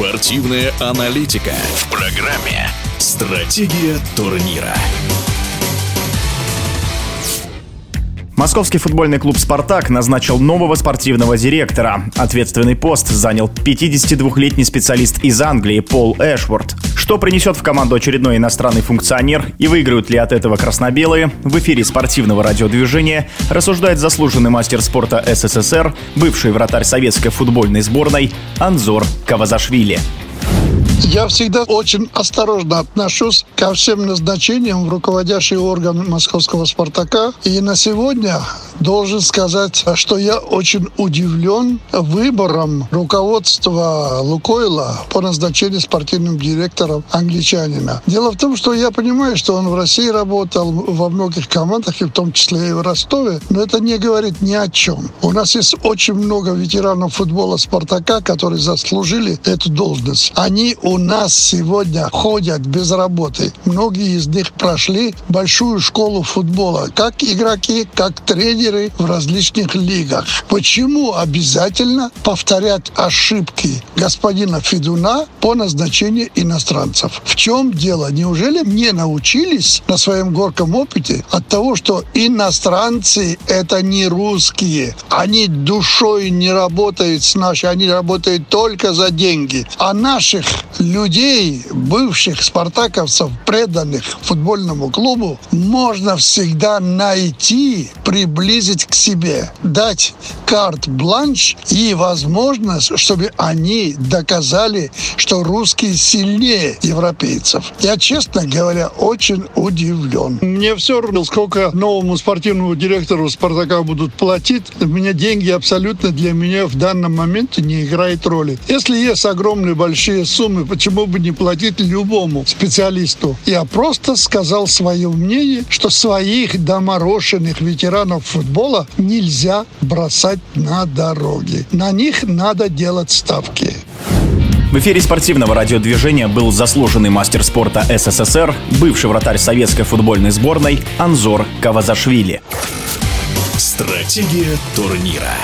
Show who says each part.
Speaker 1: Спортивная аналитика в программе «Стратегия турнира».
Speaker 2: Московский футбольный клуб «Спартак» назначил нового спортивного директора. Ответственный пост занял 52-летний специалист из Англии Пол Эшворд. Что принесет в команду очередной иностранный функционер и выиграют ли от этого красно-белые, в эфире спортивного радиодвижения рассуждает заслуженный мастер спорта СССР, бывший вратарь советской футбольной сборной Анзор Кавазашвили.
Speaker 3: Я всегда очень осторожно отношусь ко всем назначениям в руководящий орган московского «Спартака». И на сегодня должен сказать, что я очень удивлен выбором руководства Лукойла по назначению спортивным директором англичанина. Дело в том, что я понимаю, что он в России работал во многих командах, и в том числе и в Ростове, но это не говорит ни о чем. У нас есть очень много ветеранов футбола «Спартака», которые заслужили эту должность. Они у нас сегодня ходят без работы. Многие из них прошли большую школу футбола, как игроки, как тренеры в различных лигах. Почему обязательно повторять ошибки господина Федуна по назначению иностранцев? В чем дело? Неужели не научились на своем горком опыте от того, что иностранцы – это не русские. Они душой не работают с нашей, они работают только за деньги. А наших людей, бывших спартаковцев, преданных футбольному клубу, можно всегда найти, приблизить к себе, дать карт-бланш и возможность, чтобы они доказали, что русские сильнее европейцев. Я, честно говоря, очень удивлен. Мне все равно, сколько новому спортивному директору «Спартака» будут платить. У меня деньги абсолютно для меня в данном моменте не играют роли. Если есть огромные большие суммы, почему бы не платить любому специалисту? Я просто сказал свое мнение, что своих доморошенных ветеранов футбола нельзя бросать на дороге. На них надо делать ставки.
Speaker 2: В эфире спортивного радиодвижения был заслуженный мастер спорта СССР, бывший вратарь советской футбольной сборной Анзор Кавазашвили.
Speaker 1: Стратегия турнира.